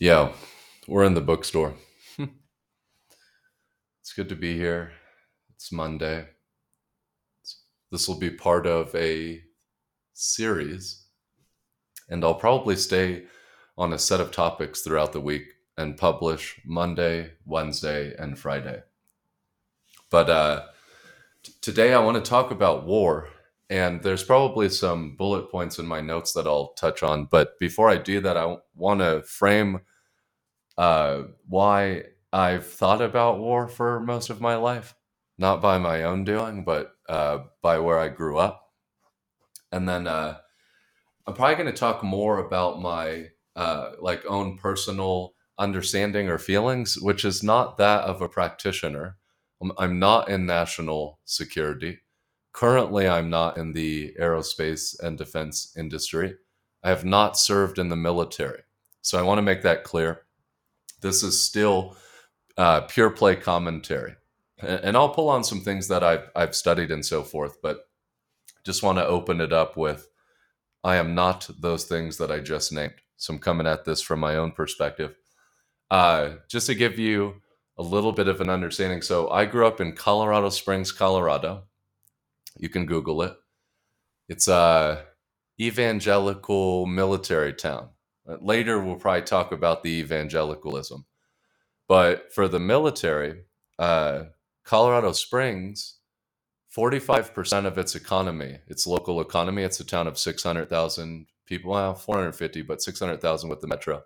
Yo, we're in the bookstore. it's good to be here. It's Monday. This will be part of a series, and I'll probably stay on a set of topics throughout the week and publish Monday, Wednesday, and Friday. But uh, t- today I want to talk about war, and there's probably some bullet points in my notes that I'll touch on. But before I do that, I want to frame uh, why I've thought about war for most of my life, not by my own doing, but uh, by where I grew up. And then uh, I'm probably going to talk more about my uh, like own personal understanding or feelings, which is not that of a practitioner. I'm, I'm not in national security. Currently, I'm not in the aerospace and defense industry. I have not served in the military. So I want to make that clear. This is still uh, pure play commentary. And, and I'll pull on some things that I've, I've studied and so forth, but just want to open it up with I am not those things that I just named. So I'm coming at this from my own perspective. Uh, just to give you a little bit of an understanding. So I grew up in Colorado Springs, Colorado. You can Google it. It's a evangelical military town. Uh, Later, we'll probably talk about the evangelicalism. But for the military, uh, Colorado Springs 45% of its economy, its local economy, it's a town of 600,000 people, well, 450, but 600,000 with the metro.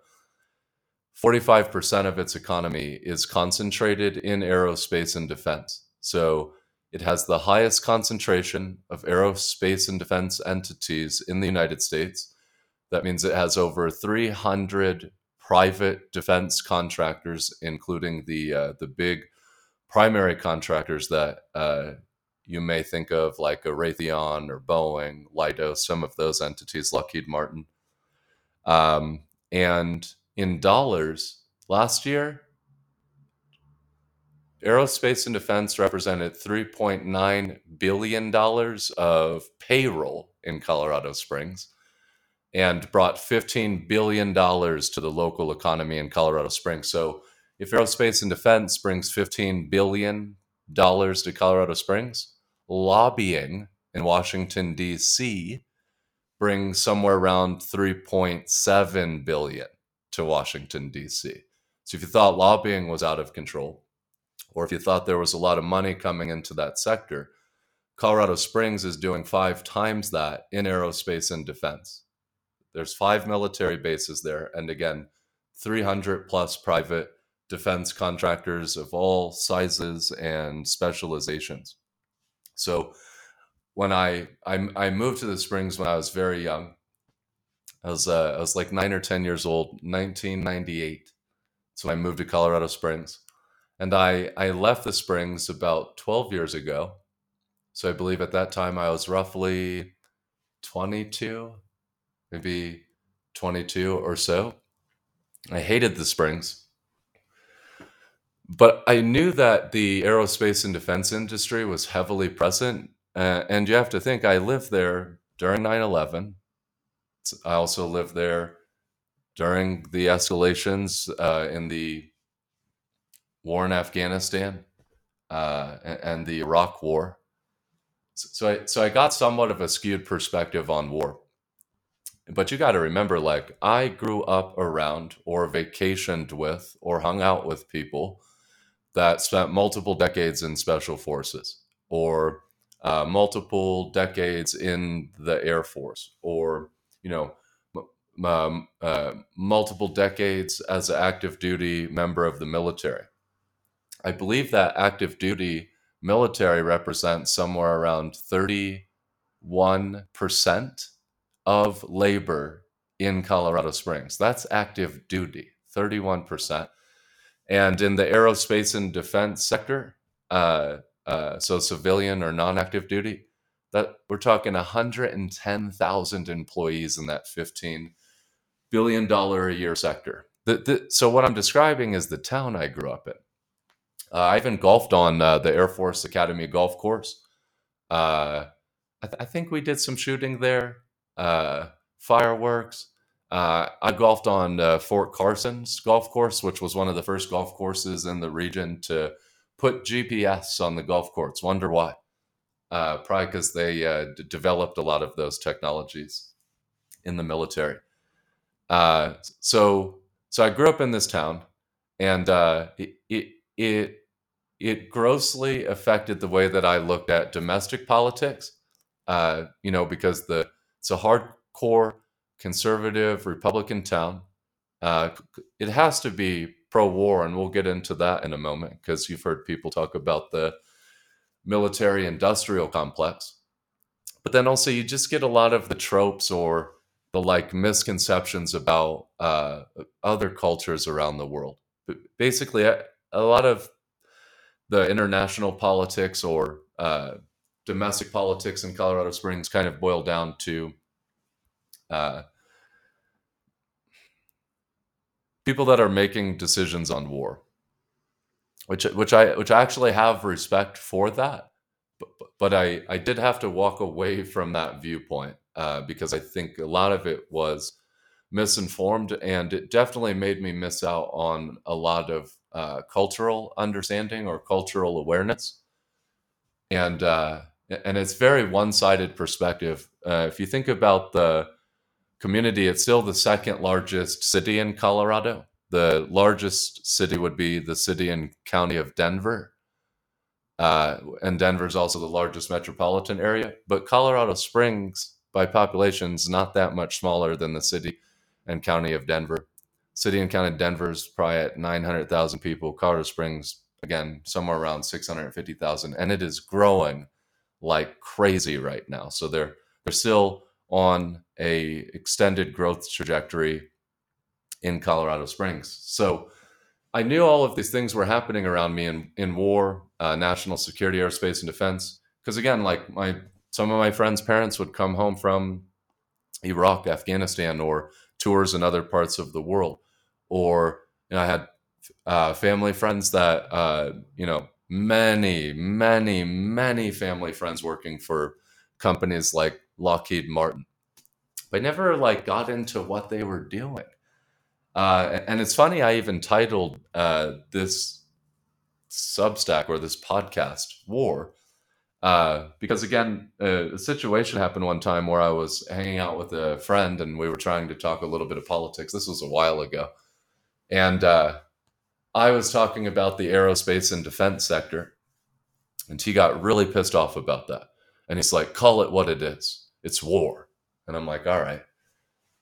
45% of its economy is concentrated in aerospace and defense. So it has the highest concentration of aerospace and defense entities in the United States. That means it has over 300 private defense contractors, including the uh, the big primary contractors that uh, you may think of like a Raytheon or Boeing, Leidos, some of those entities, Lockheed Martin. Um, and in dollars, last year, aerospace and defense represented $3.9 billion of payroll in Colorado Springs and brought $15 billion to the local economy in Colorado Springs. So if aerospace and defense brings $15 billion to Colorado Springs, lobbying in Washington D.C. brings somewhere around 3.7 billion to Washington D.C. So if you thought lobbying was out of control, or if you thought there was a lot of money coming into that sector, Colorado Springs is doing five times that in aerospace and defense. There's five military bases there, and again, 300 plus private defense contractors of all sizes and specializations. So when I, I I moved to the Springs when I was very young, I was uh, I was like nine or ten years old, 1998. So I moved to Colorado Springs, and I I left the Springs about 12 years ago. So I believe at that time I was roughly 22, maybe 22 or so. I hated the Springs, but I knew that the aerospace and defense industry was heavily present. Uh, and you have to think I lived there during 9 11. I also lived there during the escalations uh, in the war in Afghanistan uh, a- and the Iraq War. So I, so I got somewhat of a skewed perspective on war. But you got to remember, like, I grew up around or vacationed with or hung out with people that spent multiple decades in special forces or uh, multiple decades in the Air Force or, you know, um, uh, multiple decades as an active duty member of the military. I believe that active duty military represents somewhere around 31% of labor in Colorado Springs. That's active duty, 31%. And in the aerospace and defense sector, uh, uh, so civilian or non-active duty, that we're talking 110,000 employees in that 15 billion dollar a year sector. The, the, so what I'm describing is the town I grew up in. Uh, I even golfed on uh, the Air Force Academy golf course. Uh, I, th- I think we did some shooting there, fireworks. I golfed on Fort Carson's golf course, which was one of the first golf courses in the region to put GPS on the golf course. Wonder why? Uh, probably because they uh, d- developed a lot of those technologies in the military. Uh, so, so I grew up in this town, and it, it it it grossly affected the way that I looked at domestic politics. Uh, you know, because the it's a hardcore conservative Republican town. Uh, it has to be pro-war, and we'll get into that in a moment because you've heard people talk about the military-industrial complex. But then also, you just get a lot of the tropes or the like misconceptions about uh, other cultures around the world. But basically, a, a lot of the international politics or uh, domestic politics in Colorado Springs kind of boil down to uh, people that are making decisions on war, which which I which I actually have respect for that, but, but I I did have to walk away from that viewpoint uh, because I think a lot of it was misinformed and it definitely made me miss out on a lot of uh, cultural understanding or cultural awareness and uh, and it's very one-sided perspective uh, if you think about the community, it's still the second largest city in Colorado. The largest city would be the city and county of Denver. Uh, and Denver is also the largest metropolitan area. But Colorado Springs, by population, is not that much smaller than the city and county of Denver. City and county of Denver probably at 900,000 people. Colorado Springs, again, somewhere around 650,000. And it is growing like crazy right now. So they're, they're still on a extended growth trajectory in Colorado Springs. So I knew all of these things were happening around me in, in war, uh, national security, aerospace, and defense. Because again, like my some of my friends' parents would come home from Iraq, Afghanistan, or tours in other parts of the world, or you know, I had uh, family friends that uh, you know many, many, many family friends working for companies like Lockheed Martin. But never like got into what they were doing. Uh, and it's funny, I even titled uh, this Substack or this podcast War. Uh, because again, a situation happened one time where I was hanging out with a friend and we were trying to talk a little bit of politics. This was a while ago. And uh, I was talking about the aerospace and defense sector. And he got really pissed off about that. And he's like, call it what it is it's war. And I'm like, all right.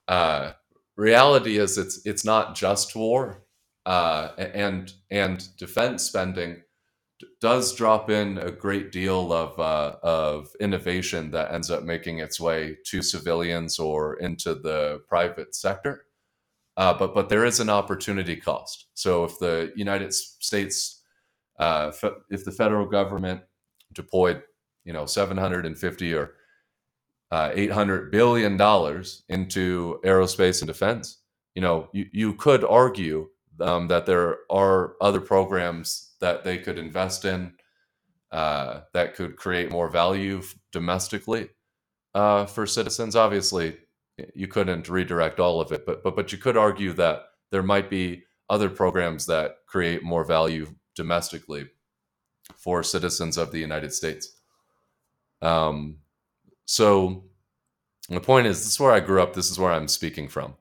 Uh, reality is it's it's not just war, uh, and and defense spending does drop in a great deal of uh, of innovation that ends up making its way to civilians or into the private sector. Uh, but but there is an opportunity cost. So if the United States, uh, fe- if the federal government deployed, you know, 750 or uh, $800 billion into aerospace and defense, you know, you, you could argue um, that there are other programs that they could invest in uh, that could create more value domestically uh, for citizens. Obviously, you couldn't redirect all of it, but, but, but you could argue that there might be other programs that create more value domestically for citizens of the United States. Um, so the point is, this is where I grew up. This is where I'm speaking from.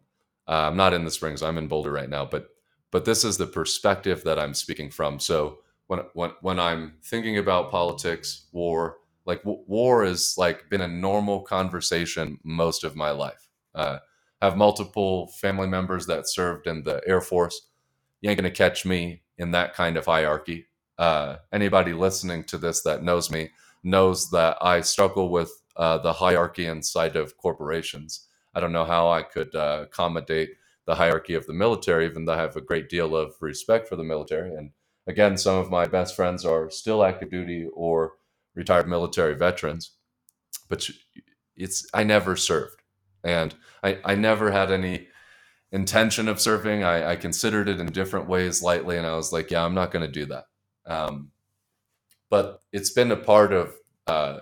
Uh, I'm not in the Springs. I'm in Boulder right now, but but this is the perspective that I'm speaking from. So when when when I'm thinking about politics, war, like w- war is like been a normal conversation most of my life. Uh, have multiple family members that served in the Air Force. You ain't gonna catch me in that kind of hierarchy. Uh, anybody listening to this that knows me knows that I struggle with uh, the hierarchy inside of corporations. I don't know how I could uh, accommodate the hierarchy of the military, even though I have a great deal of respect for the military. And again, some of my best friends are still active duty or retired military veterans, but it's I never served, and I, I never had any intention of serving. I, I considered it in different ways lightly, and I was like, yeah, I'm not going to do that. Um, but it's been a part of uh,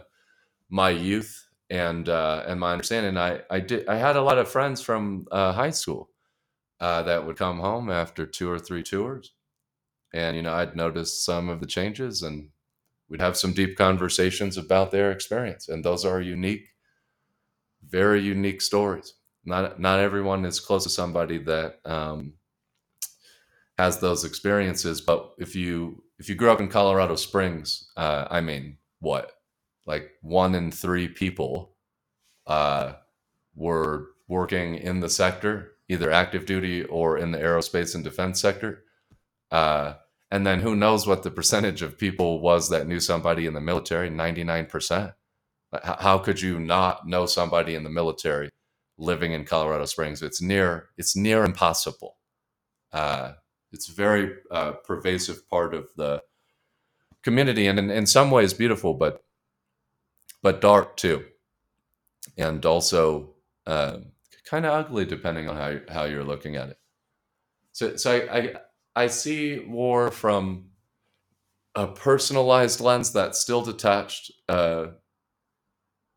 my youth and uh, and my understanding. I I did I had a lot of friends from uh, high school uh, that would come home after two or three tours, and you know I'd notice some of the changes, and we'd have some deep conversations about their experience, and those are unique, very unique stories. Not not everyone is close to somebody that um, has those experiences, but if you if you grew up in Colorado Springs, uh, I mean, what? Like one in three people uh, were working in the sector, either active duty or in the aerospace and defense sector. Uh, and then who knows what the percentage of people was that knew somebody in the military? 99%. How could you not know somebody in the military living in Colorado Springs? It's near, it's near impossible. Uh, it's a very uh, pervasive part of the community and in, in some ways beautiful, but but dark too, and also uh, kind of ugly depending on how how you're looking at it. So, so I, I I see war from a personalized lens that's still detached uh,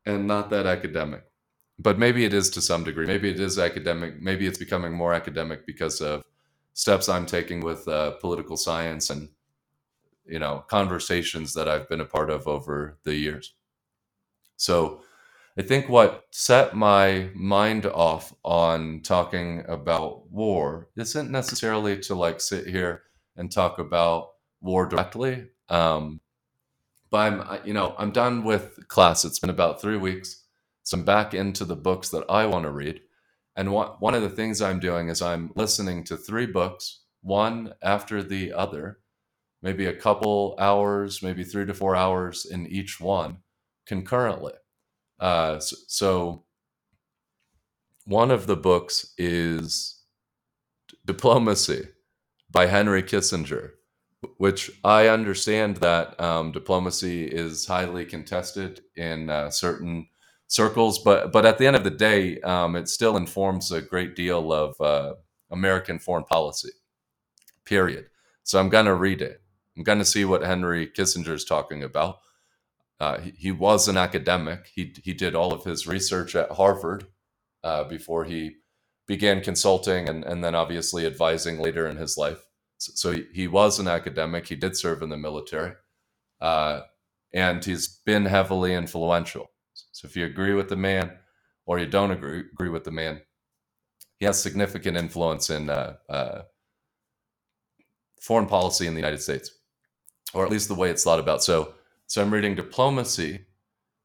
and not that academic. But maybe it is to some degree. Maybe it is academic. Maybe it's becoming more academic because of steps I'm taking with uh, political science and you know conversations that I've been a part of over the years. So I think what set my mind off on talking about war isn't necessarily to like sit here and talk about war directly. Um, but I'm, you know, I'm done with class. It's been about three weeks. So I'm back into the books that I want to read. And one, one of the things I'm doing is I'm listening to three books, one after the other, maybe a couple hours, maybe three to four hours in each one concurrently. Uh, so, so, one of the books is Diplomacy by Henry Kissinger, which I understand that um, diplomacy is highly contested in uh, certain circles, but but at the end of the day, um, it still informs a great deal of uh, American foreign policy. Period. So I'm going to read it. I'm going to see what Henry Kissinger is talking about. Uh, he, he, was an academic. He, he did all of his research at Harvard uh, before he began consulting and, and then obviously advising later in his life. So, so he, he, was an academic. He did serve in the military. Uh, and he's been heavily influential. So if you agree with the man or you don't agree, agree with the man, he has significant influence in uh, uh, foreign policy in the United States, or at least the way it's thought about. So so I'm reading Diplomacy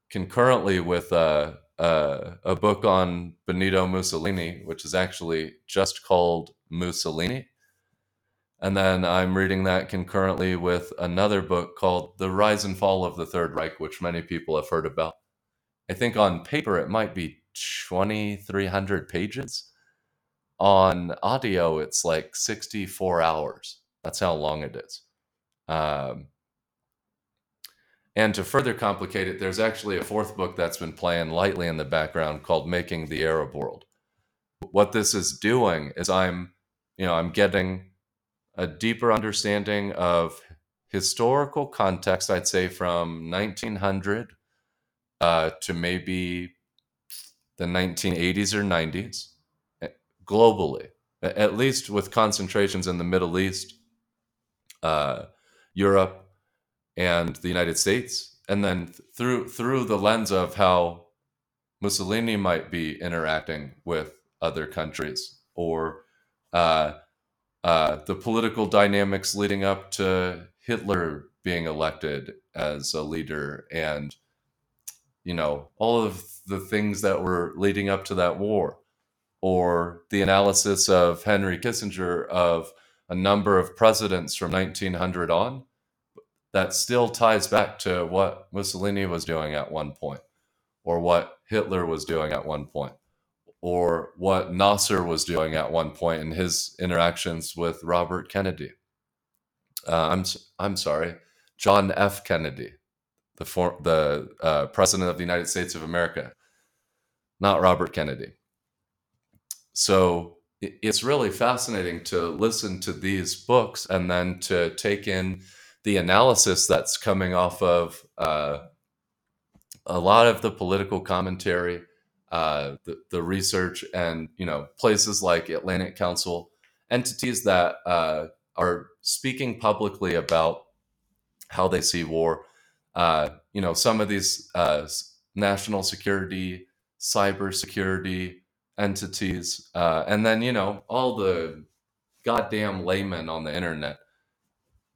concurrently with uh, uh, a book on Benito Mussolini, which is actually just called Mussolini. And then I'm reading that concurrently with another book called The Rise and Fall of the Third Reich, which many people have heard about. I think on paper it might be 2,300 pages. On audio, it's like 64 hours. That's how long it is. Um, and to further complicate it, there's actually a fourth book that's been playing lightly in the background called Making the Arab World. What this is doing is I'm, you know, I'm getting a deeper understanding of historical context, I'd say from 1900 uh, to maybe the 1980s or 90s eh, globally, at least with concentrations in the Middle East, uh, Europe, and the United States, and then through through the lens of how Mussolini might be interacting with other countries, or uh, uh, the political dynamics leading up to Hitler being elected as a leader, and you know all of the things that were leading up to that war, or the analysis of Henry Kissinger of a number of presidents from 1900 on that still ties back to what Mussolini was doing at one point, or what Hitler was doing at one point, or what Nasser was doing at one point in his interactions with Robert Kennedy. Uh, I'm I'm sorry, John F. Kennedy, the for, the uh, president of the United States of America, not Robert Kennedy. So it's really fascinating to listen to these books and then to take in the analysis that's coming off of uh, a lot of the political commentary, uh, the, the research, and you know places like Atlantic Council, entities that uh, are speaking publicly about how they see war. Uh, you know, some of these uh, national security, cybersecurity entities, uh, and then you know all the goddamn laymen on the internet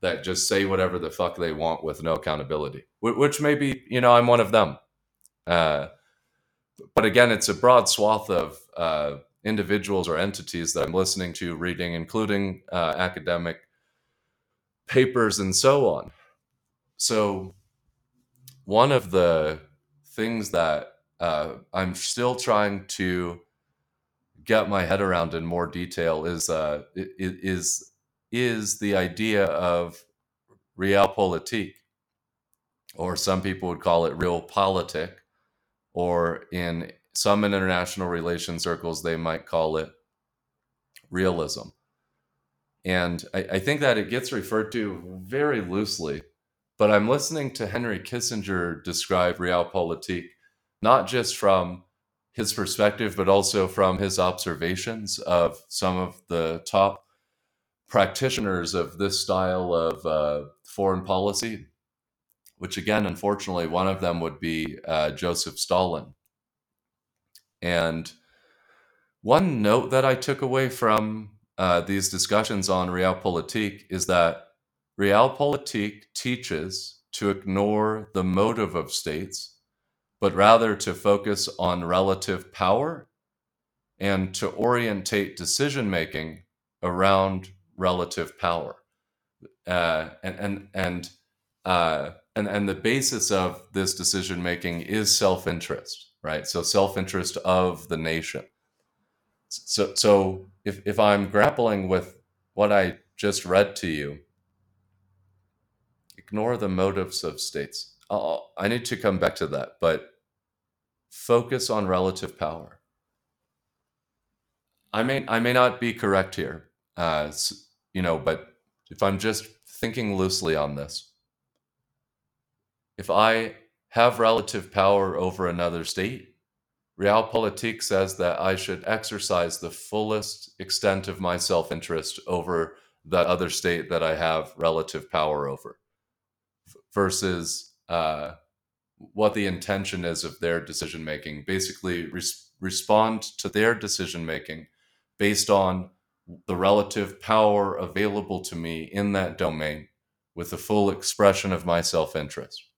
that just say whatever the fuck they want with no accountability. Which maybe you know I'm one of them. Uh, but again, it's a broad swath of uh, individuals or entities that I'm listening to, reading, including uh, academic papers and so on. So, one of the things that uh, I'm still trying to get my head around in more detail is uh, is is the idea of realpolitik, or some people would call it real realpolitik, or in some international relations circles they might call it realism. And I, I think that it gets referred to very loosely, but I'm listening to Henry Kissinger describe realpolitik not just from his perspective, but also from his observations of some of the top practitioners of this style of uh, foreign policy, which again, unfortunately, one of them would be uh, Joseph Stalin. And one note that I took away from uh, these discussions on realpolitik is that realpolitik teaches to ignore the motive of states, but rather to focus on relative power and to orientate decision making around relative power. Uh, and and and uh, and and the basis of this decision making is self interest, right? So self interest of the nation. So so if if I'm grappling with what I just read to you, ignore the motives of states. I'll, I need to come back to that, but focus on relative power. I may I may not be correct here, uh, you know, but if I'm just thinking loosely on this, if I have relative power over another state, realpolitik says that I should exercise the fullest extent of my self interest over that other state that I have relative power over versus uh, what the intention is of their decision making. Basically, res- respond to their decision making based on the relative power available to me in that domain with the full expression of my self interest.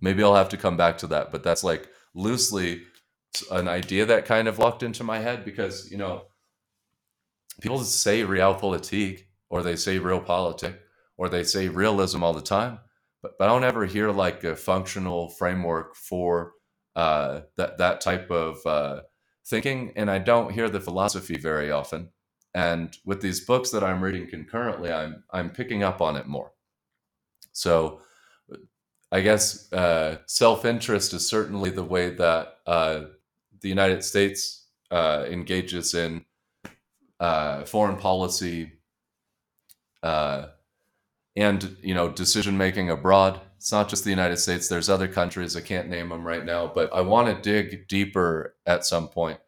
Maybe I'll have to come back to that, but that's like loosely an idea that kind of locked into my head because, you know, people say realpolitik or they say realpolitik or they say realism all the time, but, but I don't ever hear like a functional framework for uh, that, that type of uh, thinking, and I don't hear the philosophy very often. And with these books that I'm reading concurrently, I'm I'm picking up on it more. So, I guess uh, self interest is certainly the way that uh, the United States uh, engages in uh, foreign policy uh, and you know decision making abroad it's not just the United States. There's other countries. I can't name them right now, but I want to dig deeper at some point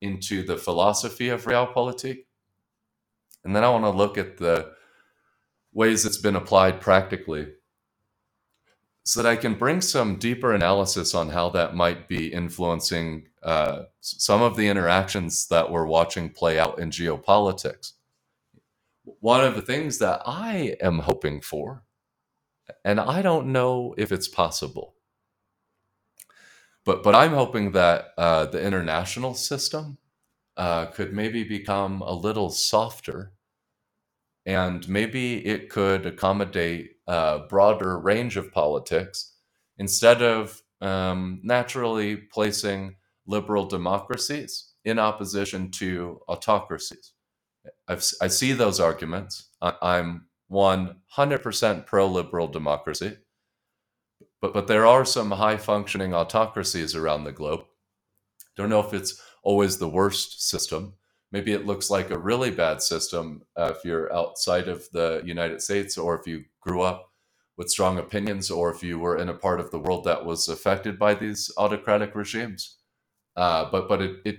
into the philosophy of realpolitik. And then I want to look at the ways it's been applied practically so that I can bring some deeper analysis on how that might be influencing uh, some of the interactions that we're watching play out in geopolitics. One of the things that I am hoping for and I don't know if it's possible. But but I'm hoping that uh, the international system uh, could maybe become a little softer, and maybe it could accommodate a broader range of politics instead of um, naturally placing liberal democracies in opposition to autocracies. I've, I see those arguments. I, I'm 100% pro liberal democracy. But, but there are some high functioning autocracies around the globe. Don't know if it's always the worst system. Maybe it looks like a really bad system uh, if you're outside of the United States or if you grew up with strong opinions or if you were in a part of the world that was affected by these autocratic regimes. Uh, but but it, it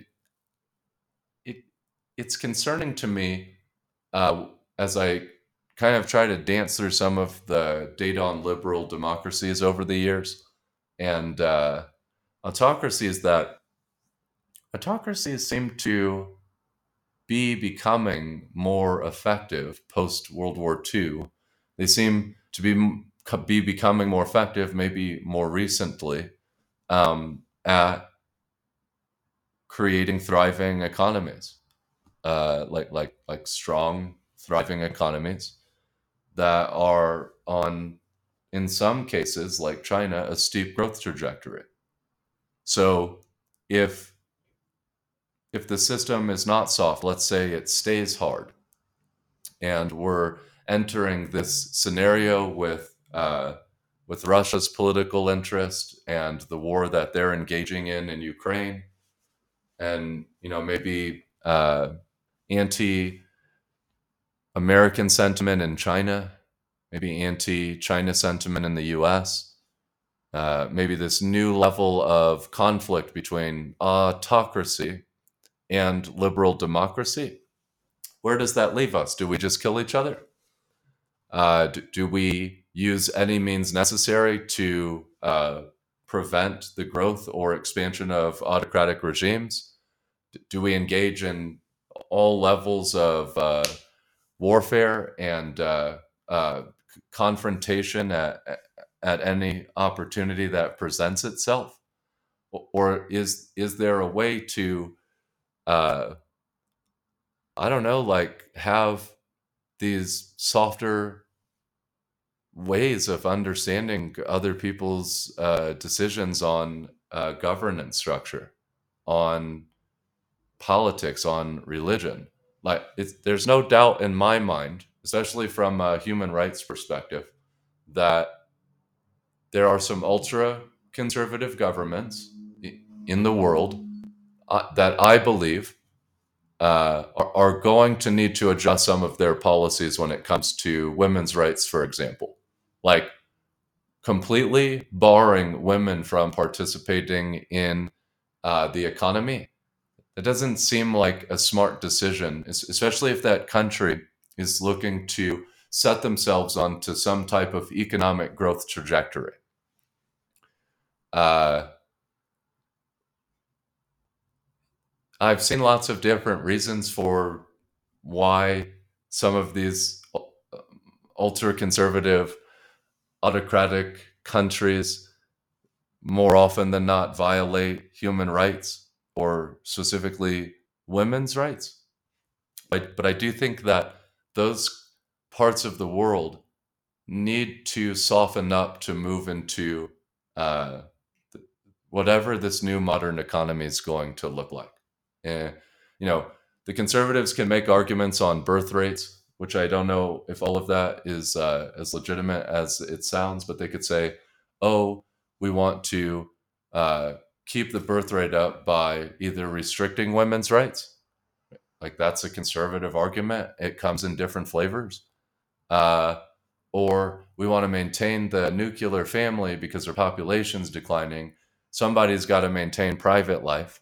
it it's concerning to me uh, as I kind of try to dance through some of the data on liberal democracies over the years and uh, autocracies that autocracies seem to be becoming more effective post World War II. They seem to be be becoming more effective, maybe more recently, um, at creating thriving economies, uh, like like like strong, thriving economies that are on, in some cases, like China, a steep growth trajectory. So if if the system is not soft, let's say it stays hard, and we're entering this scenario with uh, with Russia's political interest and the war that they're engaging in in Ukraine, and you know maybe uh, anti-American sentiment in China, maybe anti-China sentiment in the U.S. Uh, maybe this new level of conflict between autocracy and liberal democracy. Where does that leave us? Do we just kill each other? Uh, do, do, we use any means necessary to uh, prevent the growth or expansion of autocratic regimes? Do we engage in all levels of uh, warfare and uh, uh, confrontation at, at any opportunity that presents itself? Or is is there a way to uh, I don't know, like have these softer ways of understanding other people's uh, decisions on uh, governance structure, on politics, on religion. Like, there's no doubt in my mind, especially from a human rights perspective, that there are some ultra conservative governments in the world uh, that I believe uh, are, are, going to need to adjust some of their policies when it comes to women's rights, for example. Like completely barring women from participating in uh, the economy. It doesn't seem like a smart decision, especially if that country is looking to set themselves onto some type of economic growth trajectory. Uh, I've seen lots of different reasons for why some of these uh, ultra conservative, autocratic countries more often than not violate human rights or specifically women's rights. But, but I do think that those parts of the world need to soften up to move into uh, whatever this new modern economy is going to look like. And, you know, the conservatives can make arguments on birth rates, which I don't know if all of that is uh, as legitimate as it sounds, but they could say, oh, we want to uh, keep the birth rate up by either restricting women's rights. Like that's a conservative argument. It comes in different flavors. Uh, or we want to maintain the nuclear family because our population's declining. Somebody's got to maintain private life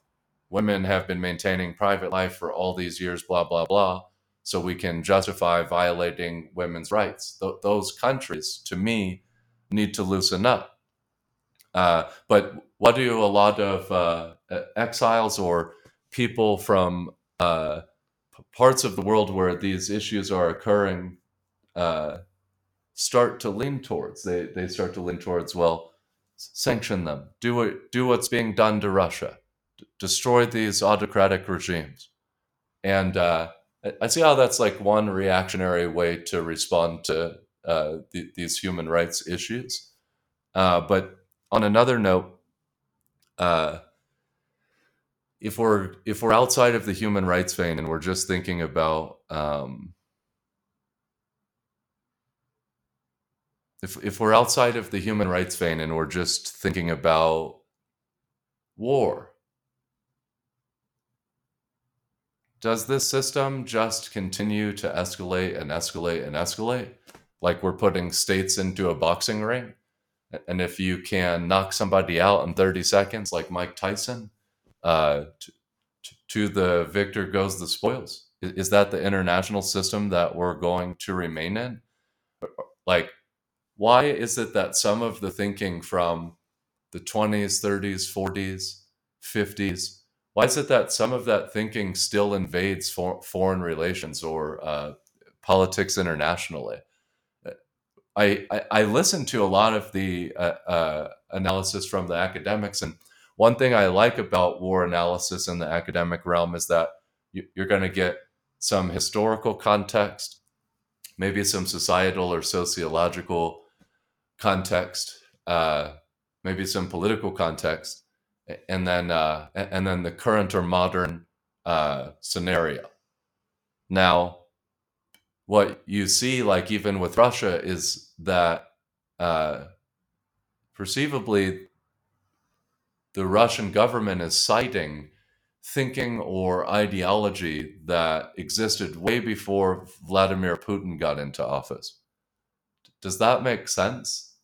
women have been maintaining private life for all these years, blah, blah, blah. So we can justify violating women's rights. Th- those countries, to me, need to loosen up. Uh, but what do a lot of uh, exiles or people from uh, parts of the world where these issues are occurring uh, start to lean towards? They, they start to lean towards, well, sanction them, do, it, do what's being done to Russia destroy these autocratic regimes. And uh, I see how that's like one reactionary way to respond to uh, th- these human rights issues. Uh, but on another note, uh, if we're if we're outside of the human rights vein and we're just thinking about um, if if we're outside of the human rights vein and we're just thinking about war does this system just continue to escalate and escalate and escalate? like we're putting states into a boxing ring. And if you can knock somebody out in 30 seconds, like Mike Tyson, uh, to, to the victor goes the spoils. Is that the international system that we're going to remain in? Like, why is it that some of the thinking from the 20s, 30s, 40s, 50s, why is it that some of that thinking still invades for, foreign relations or uh, politics internationally? I, I, to a lot of the uh, uh, analysis from the academics, and one thing I like about war analysis in the academic realm is that you, you're going to get some historical context, maybe some societal or sociological context, uh, maybe some political context, and then uh, and then the current or modern uh, scenario. Now, what you see, like even with Russia, is that uh, perceivably the Russian government is citing thinking or ideology that existed way before Vladimir Putin got into office. Does that make sense?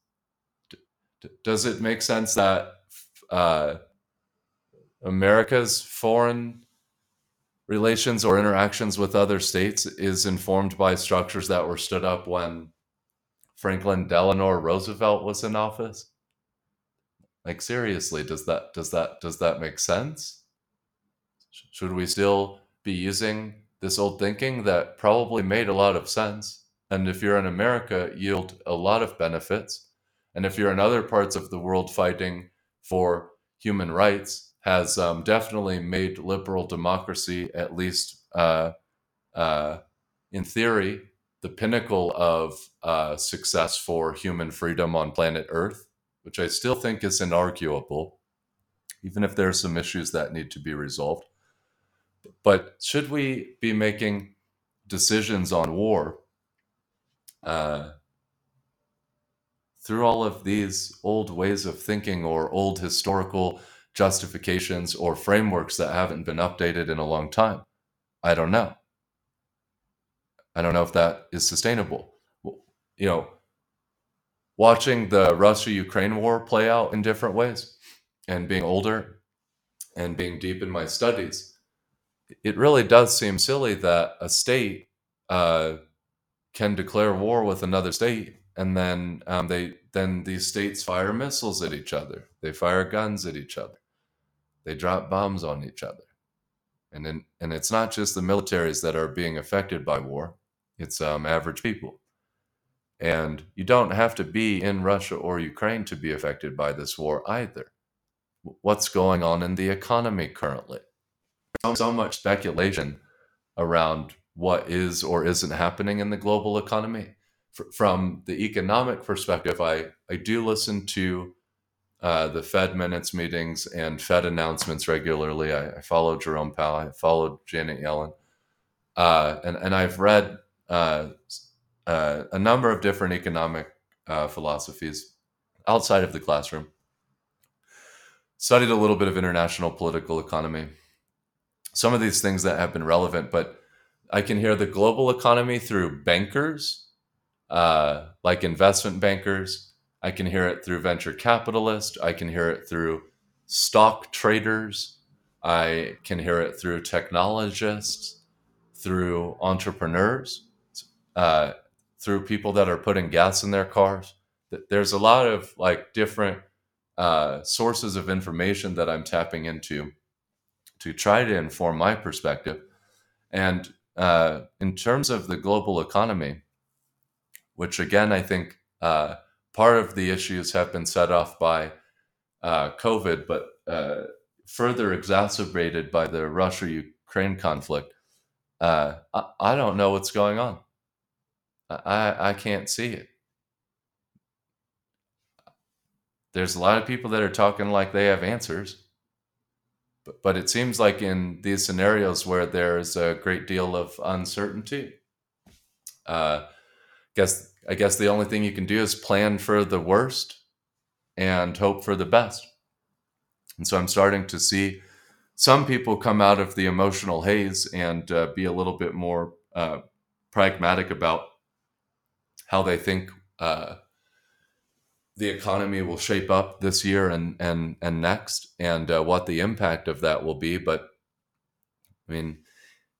Does it make sense that uh, America's foreign relations or interactions with other states is informed by structures that were stood up when Franklin Delano Roosevelt was in office? Like seriously, does that does that does that make sense? Should we still be using this old thinking that probably made a lot of sense? And if you're in America, yield a lot of benefits. And if you're in other parts of the world fighting for human rights, has um, definitely made liberal democracy, at least uh, uh, in theory, the pinnacle of uh, success for human freedom on planet Earth which I still think is inarguable, even if there are some issues that need to be resolved. But should we be making decisions on war uh, through all of these old ways of thinking or old historical justifications or frameworks that haven't been updated in a long time? I don't know. I don't know if that is sustainable. You know, watching the Russia Ukraine war play out in different ways and being older and being deep in my studies, it really does seem silly that a state uh, can declare war with another state and then um, they then these states fire missiles at each other they fire guns at each other they drop bombs on each other and and it's not just the militaries that are being affected by war it's um, average people and you don't have to be in Russia or Ukraine to be affected by this war either. What's going on in the economy currently? So much speculation around what is or isn't happening in the global economy. From the economic perspective, I, I do listen to uh, the Fed minutes meetings and Fed announcements regularly. I, I follow Jerome Powell, I followed Janet Yellen, uh, and, and I've read uh, uh, a number of different economic uh, philosophies outside of the classroom. Studied a little bit of international political economy. Some of these things that have been relevant, but I can hear the global economy through bankers, like investment bankers. I can hear it through venture capitalists. I can hear it through stock traders. I can hear it through technologists, through entrepreneurs. Uh, through people that are putting gas in their cars. There's a lot of like different uh, sources of information that I'm tapping into to try to inform my perspective. And uh, in terms of the global economy, which again, I think uh, part of the issues have been set off by uh, COVID, but uh, further exacerbated by the Russia Ukraine conflict. Uh, I, I don't know what's going on. I I can't see it. There's a lot of people that are talking like they have answers, but, but it seems like in these scenarios where there's a great deal of uncertainty, uh, guess I guess the only thing you can do is plan for the worst and hope for the best. And so I'm starting to see some people come out of the emotional haze and uh, be a little bit more uh, pragmatic about how they think uh, the economy will shape up this year and and and next, and uh, what the impact of that will be. But I mean,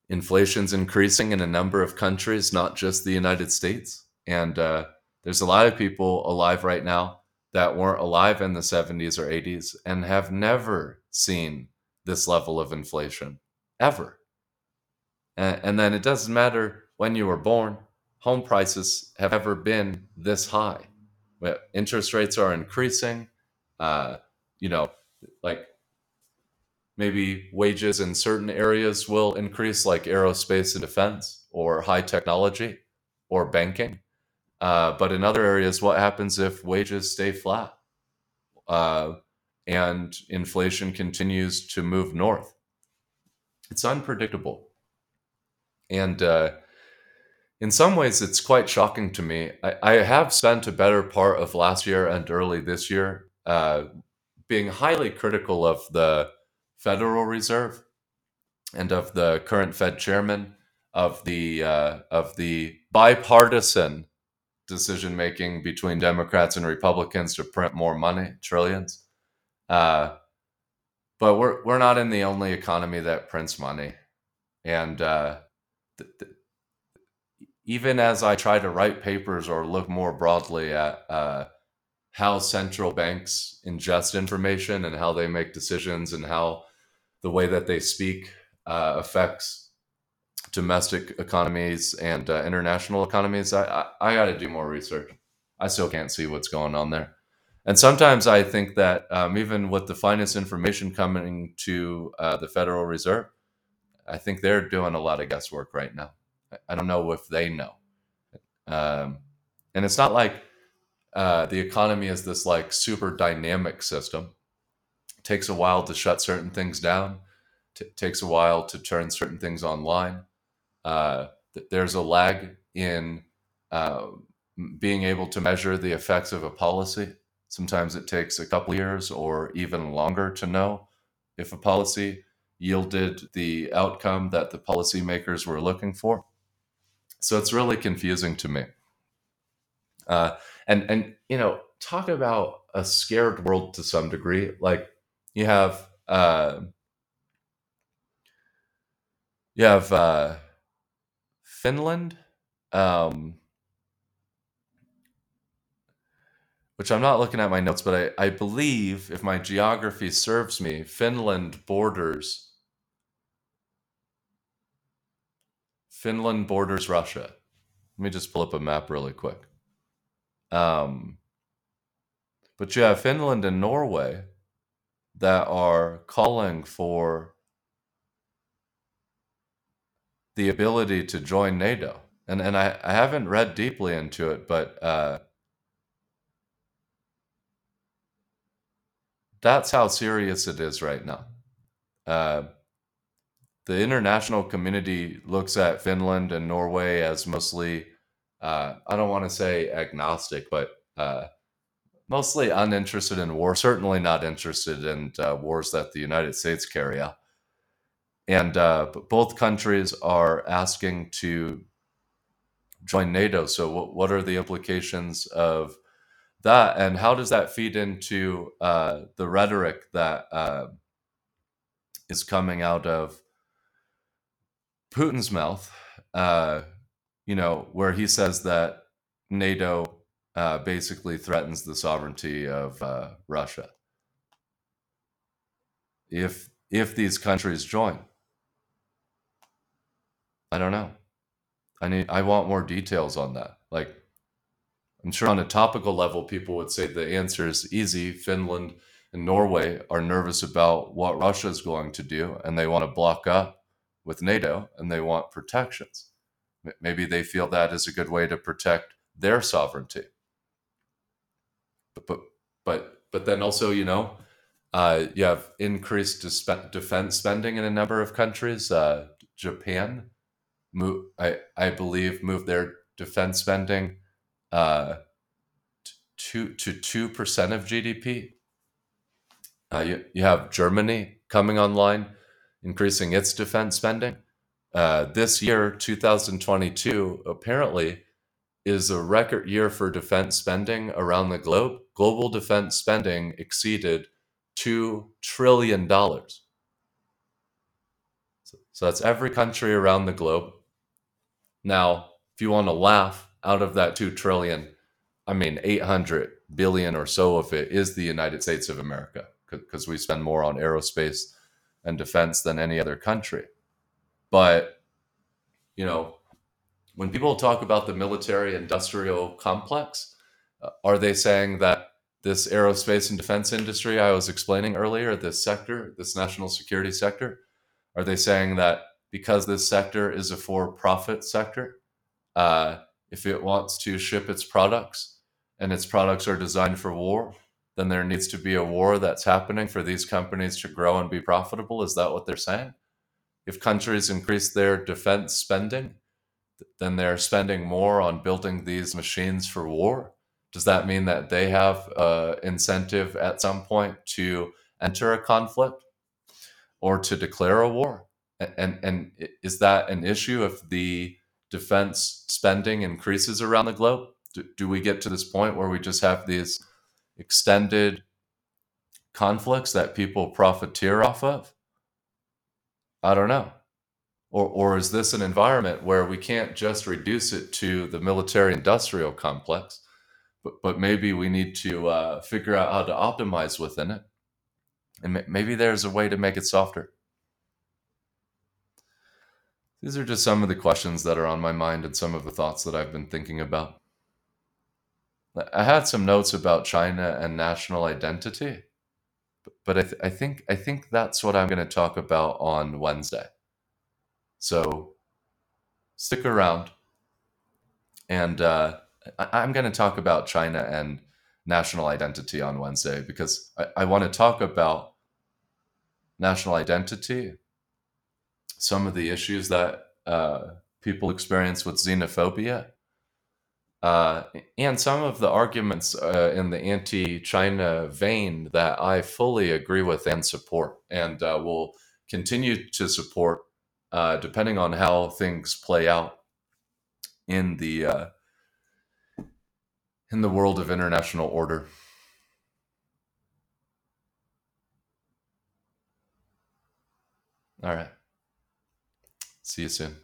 inflation's increasing in a number of countries, not just the United States, and uh, there's a lot of people alive right now that weren't alive in the 70s or 80s and have never seen this level of inflation ever. And, and then it doesn't matter when you were born, home prices have ever been this high. Interest rates are increasing. Uh, you know, like maybe wages in certain areas will increase, like aerospace and defense, or high technology, or banking. Uh, but in other areas, what happens if wages stay flat uh, and inflation continues to move north? It's unpredictable. And uh, in some ways, it's quite shocking to me. I, I, have spent a better part of last year and early this year uh, being highly critical of the Federal Reserve and of the current Fed chairman, of the uh, of the bipartisan decision making between Democrats and Republicans to print more money, trillions. Uh, but we're we're not in the only economy that prints money, and uh, th- th- even as I try to write papers or look more broadly at uh, how central banks ingest information and how they make decisions and how the way that they speak uh, affects domestic economies and uh, international economies, I, I, I got to do more research. I still can't see what's going on there. And sometimes I think that um, even with the finest information coming to uh, the Federal Reserve, I think they're doing a lot of guesswork right now. I don't know if they know. Um, and it's not like uh, the economy is this like super dynamic system. It takes a while to shut certain things down. T- takes a while to turn certain things online uh, there's a lag in uh, being able to measure the effects of a policy. Sometimes it takes a couple years or even longer to know if a policy yielded the outcome that the policymakers were looking for. So it's really confusing to me. Uh, and and you know, talk about a scared world to some degree. Like you have uh, you have uh, Finland, um, which I'm not looking at my notes, but I, I believe, if my geography serves me, Finland borders Finland borders Russia. Let me just pull up a map really quick. Um, but you have Finland and Norway that are calling for the ability to join NATO. And and I, I haven't read deeply into it, but uh, that's how serious it is right now. Uh, the international community looks at Finland and Norway as mostly, uh, I don't want to say agnostic, but uh, mostly uninterested in war, certainly not interested in uh, wars that the United States carry out and uh, both countries are asking to join NATO. So, what, what are the implications of that, and how does that feed into uh, the rhetoric that uh, is coming out of Putin's mouth? Uh, you know, where he says that NATO uh, basically threatens the sovereignty of uh, Russia if if these countries join. I don't know. I need I want more details on that. Like I'm sure on a topical level people would say the answer is easy. Finland and Norway are nervous about what Russia is going to do and they want to block up with NATO and they want protections. Maybe they feel that is a good way to protect their sovereignty. But but but, but then also, you know, uh, you have increased defense spending in a number of countries. Uh, Japan move, I, I believe, move their defense spending uh, to to two percent of GDP. Uh, you, you have Germany coming online, increasing its defense spending. Uh, this year, 2022, apparently, is a record year for defense spending around the globe. Global defense spending exceeded $2 trillion. So, so that's every country around the globe. Now, if you want to laugh out of that 2 trillion, I mean 800 billion or so of it is the United States of America because we spend more on aerospace and defense than any other country. But you know, when people talk about the military industrial complex, uh, are they saying that this aerospace and defense industry I was explaining earlier, this sector, this national security sector, are they saying that because this sector is a for profit sector, uh, if it wants to ship its products and its products are designed for war, then there needs to be a war that's happening for these companies to grow and be profitable? Is that what they're saying? If countries increase their defense spending, then they're spending more on building these machines for war. Does that mean that they have an incentive at some point to enter a conflict or to declare a war? And, and is that an issue if the defense spending increases around the globe? Do, do we get to this point where we just have these extended conflicts that people profiteer off of? I don't know. Or, or is this an environment where we can't just reduce it to the military industrial complex, but, but maybe we need to uh, figure out how to optimize within it? And maybe there's a way to make it softer. These are just some of the questions that are on my mind and some of the thoughts that I've been thinking about. I had some notes about China and national identity, but I, th- I think I think that's what I'm going to talk about on Wednesday. So stick around, and uh, I- I'm going to talk about China and national identity on Wednesday because I, I want to talk about national identity, some of the issues that uh, people experience with xenophobia uh, and some of the arguments uh, in the anti China vein that I fully agree with and support, and uh, will continue to support uh, depending on how things play out in the uh, in the world of international order. All right. See you soon.